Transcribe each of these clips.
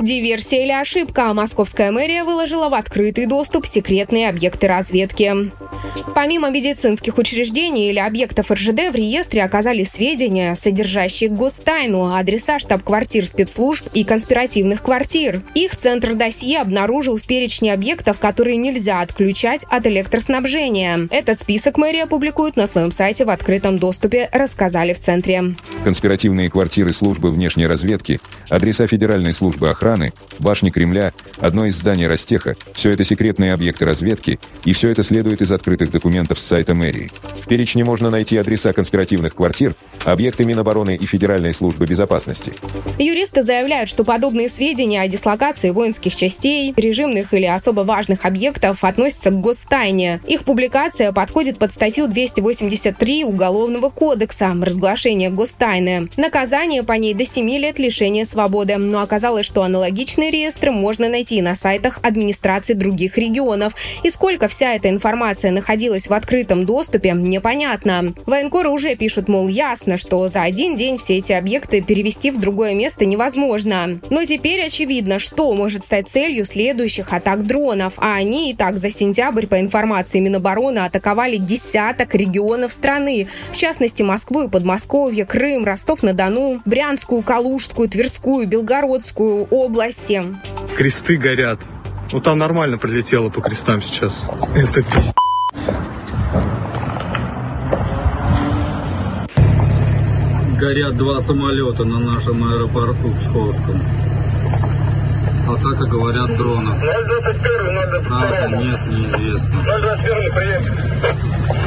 Диверсия или ошибка? Московская мэрия выложила в открытый доступ секретные объекты разведки. Помимо медицинских учреждений или объектов РЖД в реестре оказались сведения, содержащие гостайну, адреса штаб-квартир спецслужб и конспиративных квартир. Их центр досье обнаружил в перечне объектов, которые нельзя отключать от электроснабжения. Этот список мэрия публикует на своем сайте в открытом доступе, рассказали в центре. Конспиративные квартиры службы внешней разведки, адреса Федеральной службы охраны, башни Кремля, одно из зданий Ростеха – все это секретные объекты разведки, и все это следует из открытых документов с сайта мэрии. В перечне можно найти адреса конспиративных квартир, объекты Минобороны и Федеральной службы безопасности. Юристы заявляют, что подобные сведения о дислокации воинских частей, режимных или особо важных объектов относятся к гостайне. Их публикация подходит под статью 283 Уголовного кодекса «Разглашение гостайны». Наказание по ней до 7 лет лишения свободы. Но оказалось, что аналогичные реестры можно найти на сайтах администрации других регионов. И сколько вся эта информация находилась в открытом доступе, непонятно. Военкоры уже пишут, мол, ясно, что за один день все эти объекты перевести в другое место невозможно. Но теперь очевидно, что может стать целью следующих атак дронов, а они и так за сентябрь, по информации Минобороны, атаковали десяток регионов страны, в частности Москву и Подмосковье, Крым, Ростов-на-Дону, Брянскую, Калужскую, Тверскую, Белгородскую области. Кресты горят. Ну там нормально прилетело по крестам сейчас. Это пиздец. горят два самолета на нашем аэропорту Псковском. Атака, говорят, дронов. 021, 022. Правда, нет, неизвестно. 021, прием.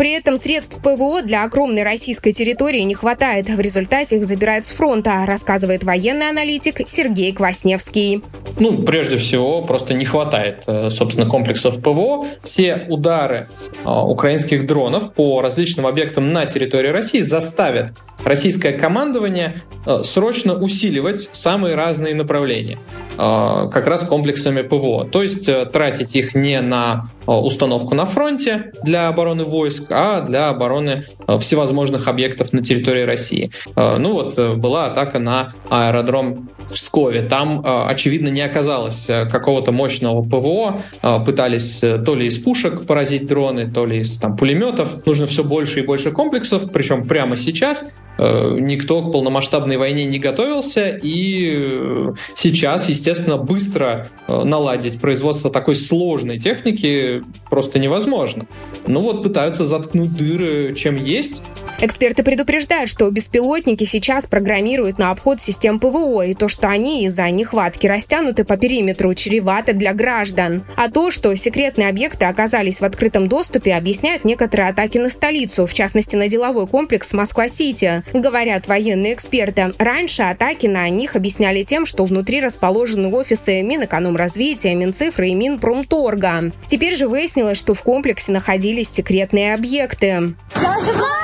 При этом средств ПВО для огромной российской территории не хватает. В результате их забирают с фронта, рассказывает военный аналитик Сергей Квасневский. Ну, прежде всего, просто не хватает, э, собственно, комплексов ПВО. Все удары э, украинских дронов по различным объектам на территории России заставят российское командование э, срочно усиливать самые разные направления, как раз комплексами ПВО. То есть тратить их не на установку на фронте для обороны войск, а для обороны всевозможных объектов на территории России. Ну вот была атака на аэродром в Пскове. Там, очевидно, не оказалось э, какого-то мощного ПВО, э, пытались э, то ли из пушек поразить дроны, то ли из там, пулеметов. Нужно все больше и больше комплексов, причем прямо сейчас никто к полномасштабной войне не готовился, и сейчас, естественно, быстро наладить производство такой сложной техники просто невозможно. Ну вот пытаются заткнуть дыры, чем есть. Эксперты предупреждают, что беспилотники сейчас программируют на обход систем ПВО, и то, что они из-за нехватки растянуты по периметру, чревато для граждан. А то, что секретные объекты оказались в открытом доступе, объясняют некоторые атаки на столицу, в частности на деловой комплекс Москва-Сити. Говорят военные эксперты, раньше атаки на них объясняли тем, что внутри расположены офисы Минэкономразвития, Минцифры и Минпромторга. Теперь же выяснилось, что в комплексе находились секретные объекты. Я жива!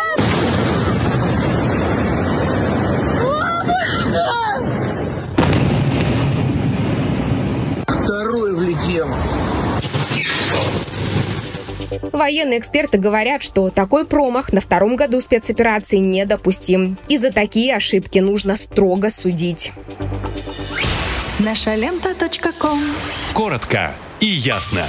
Военные эксперты говорят, что такой промах на втором году спецоперации недопустим. И за такие ошибки нужно строго судить. Наша лента. Коротко и ясно.